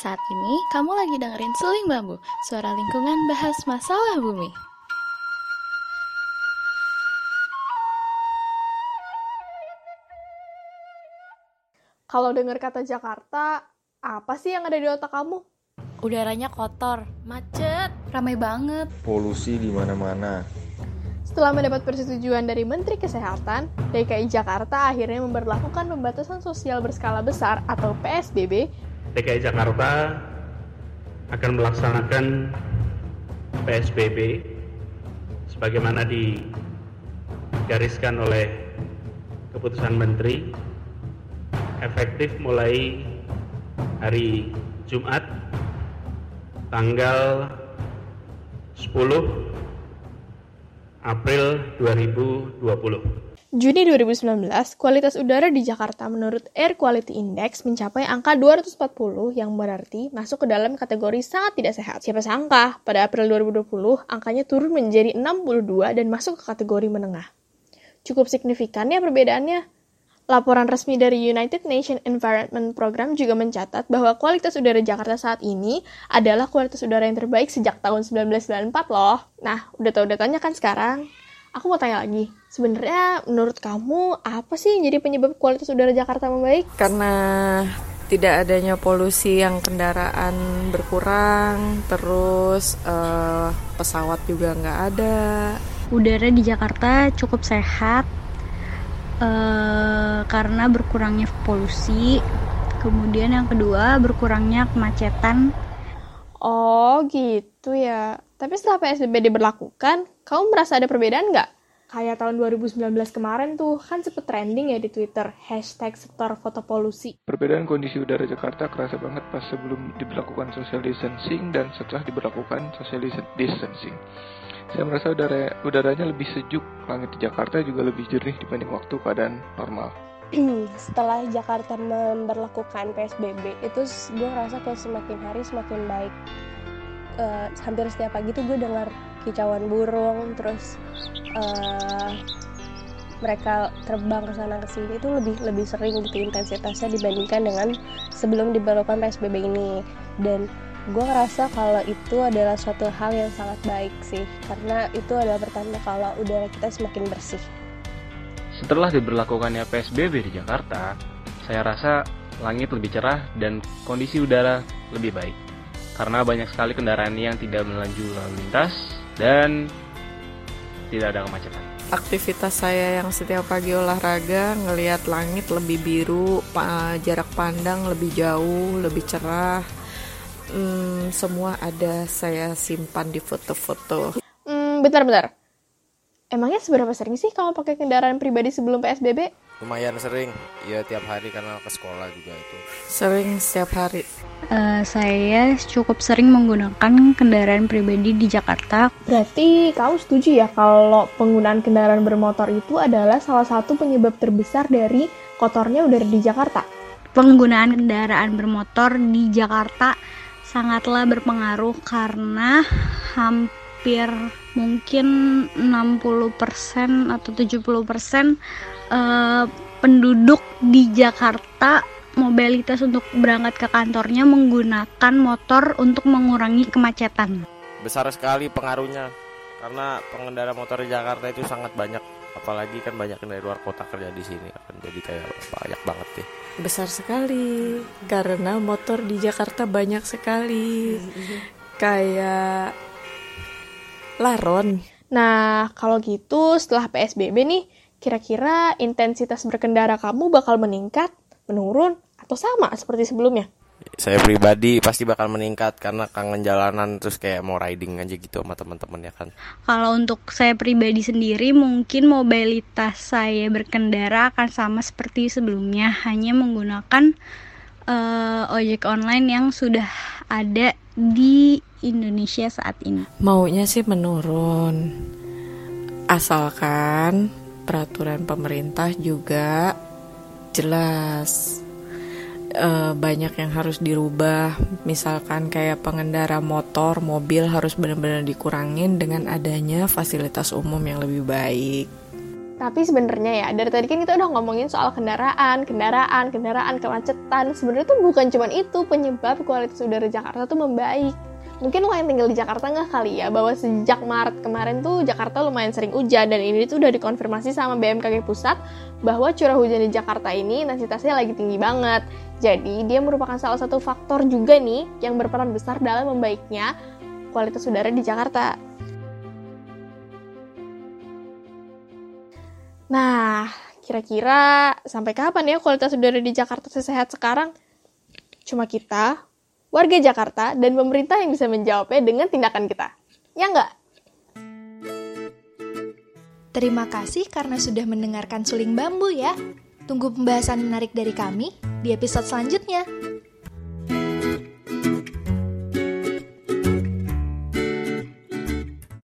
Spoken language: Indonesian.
Saat ini, kamu lagi dengerin Seling Bambu, suara lingkungan bahas masalah bumi. Kalau dengar kata Jakarta, apa sih yang ada di otak kamu? Udaranya kotor, macet, ramai banget. Polusi di mana-mana. Setelah mendapat persetujuan dari Menteri Kesehatan, DKI Jakarta akhirnya memperlakukan pembatasan sosial berskala besar atau PSBB. DKI Jakarta akan melaksanakan PSBB sebagaimana digariskan oleh keputusan Menteri efektif mulai hari Jumat tanggal 10 April 2020. Juni 2019, kualitas udara di Jakarta menurut Air Quality Index mencapai angka 240 yang berarti masuk ke dalam kategori sangat tidak sehat. Siapa sangka, pada April 2020 angkanya turun menjadi 62 dan masuk ke kategori menengah. Cukup signifikan ya perbedaannya. Laporan resmi dari United Nations Environment Program juga mencatat bahwa kualitas udara Jakarta saat ini adalah kualitas udara yang terbaik sejak tahun 1994 loh. Nah, udah tau datanya kan sekarang? Aku mau tanya lagi, sebenarnya menurut kamu apa sih yang jadi penyebab kualitas udara Jakarta membaik? Karena tidak adanya polusi yang kendaraan berkurang, terus uh, pesawat juga nggak ada. Udara di Jakarta cukup sehat, uh, karena berkurangnya polusi kemudian yang kedua berkurangnya kemacetan oh gitu ya tapi setelah PSBB diberlakukan kamu merasa ada perbedaan nggak kayak tahun 2019 kemarin tuh kan sempet trending ya di Twitter hashtag sektor foto polusi. Perbedaan kondisi udara Jakarta kerasa banget pas sebelum diberlakukan social distancing dan setelah diberlakukan social distancing. Saya merasa udara udaranya lebih sejuk, langit di Jakarta juga lebih jernih dibanding waktu keadaan normal. Setelah Jakarta memperlakukan PSBB, itu gue rasa kayak semakin hari semakin baik. Uh, hampir setiap pagi tuh gue dengar kicauan burung, terus uh, mereka terbang ke sana ke sini itu lebih lebih sering gitu intensitasnya dibandingkan dengan sebelum diberlakukan PSBB ini. Dan gue ngerasa kalau itu adalah suatu hal yang sangat baik sih karena itu adalah pertanda kalau udara kita semakin bersih. Setelah diberlakukannya PSBB di Jakarta saya rasa langit lebih cerah dan kondisi udara lebih baik karena banyak sekali kendaraan yang tidak melaju lalu lintas dan tidak ada kemacetan aktivitas saya yang setiap pagi olahraga ngelihat langit lebih biru jarak pandang lebih jauh lebih cerah hmm, semua ada saya simpan di foto-foto. Hmm, bentar-bentar. Emangnya seberapa sering sih kamu pakai kendaraan pribadi sebelum PSBB? Lumayan sering, ya tiap hari karena ke sekolah juga itu. Sering setiap hari. Uh, saya cukup sering menggunakan kendaraan pribadi di Jakarta. Berarti kamu setuju ya kalau penggunaan kendaraan bermotor itu adalah salah satu penyebab terbesar dari kotornya udara di Jakarta? Penggunaan kendaraan bermotor di Jakarta sangatlah berpengaruh karena hampir mungkin 60% atau 70% uh, penduduk di Jakarta mobilitas untuk berangkat ke kantornya menggunakan motor untuk mengurangi kemacetan. Besar sekali pengaruhnya karena pengendara motor di Jakarta itu sangat banyak. Apalagi kan banyak yang dari luar kota kerja di sini kan. Jadi kayak banyak banget deh besar sekali karena motor di Jakarta banyak sekali. Kayak laron nah kalau gitu setelah PSBB nih kira-kira intensitas berkendara kamu bakal meningkat menurun atau sama seperti sebelumnya saya pribadi pasti bakal meningkat karena kangen jalanan terus kayak mau riding aja gitu sama teman-teman ya kan. Kalau untuk saya pribadi sendiri mungkin mobilitas saya berkendara akan sama seperti sebelumnya hanya menggunakan uh, ojek online yang sudah ada di Indonesia saat ini. Maunya sih menurun. Asalkan peraturan pemerintah juga jelas uh, banyak yang harus dirubah misalkan kayak pengendara motor mobil harus benar-benar dikurangin dengan adanya fasilitas umum yang lebih baik Tapi sebenarnya ya, dari tadi kan kita udah ngomongin soal kendaraan, kendaraan, kendaraan, kemacetan. Sebenarnya tuh bukan cuma itu penyebab kualitas udara Jakarta tuh membaik. Mungkin lo yang tinggal di Jakarta nggak kali ya, bahwa sejak Maret kemarin tuh Jakarta lumayan sering hujan, dan ini tuh udah dikonfirmasi sama BMKG Pusat, bahwa curah hujan di Jakarta ini intensitasnya lagi tinggi banget. Jadi, dia merupakan salah satu faktor juga nih yang berperan besar dalam membaiknya kualitas udara di Jakarta. Nah, kira-kira sampai kapan ya kualitas udara di Jakarta sesehat sekarang? Cuma kita, warga Jakarta, dan pemerintah yang bisa menjawabnya dengan tindakan kita. Ya nggak? Terima kasih karena sudah mendengarkan suling bambu ya. Tunggu pembahasan menarik dari kami di episode selanjutnya.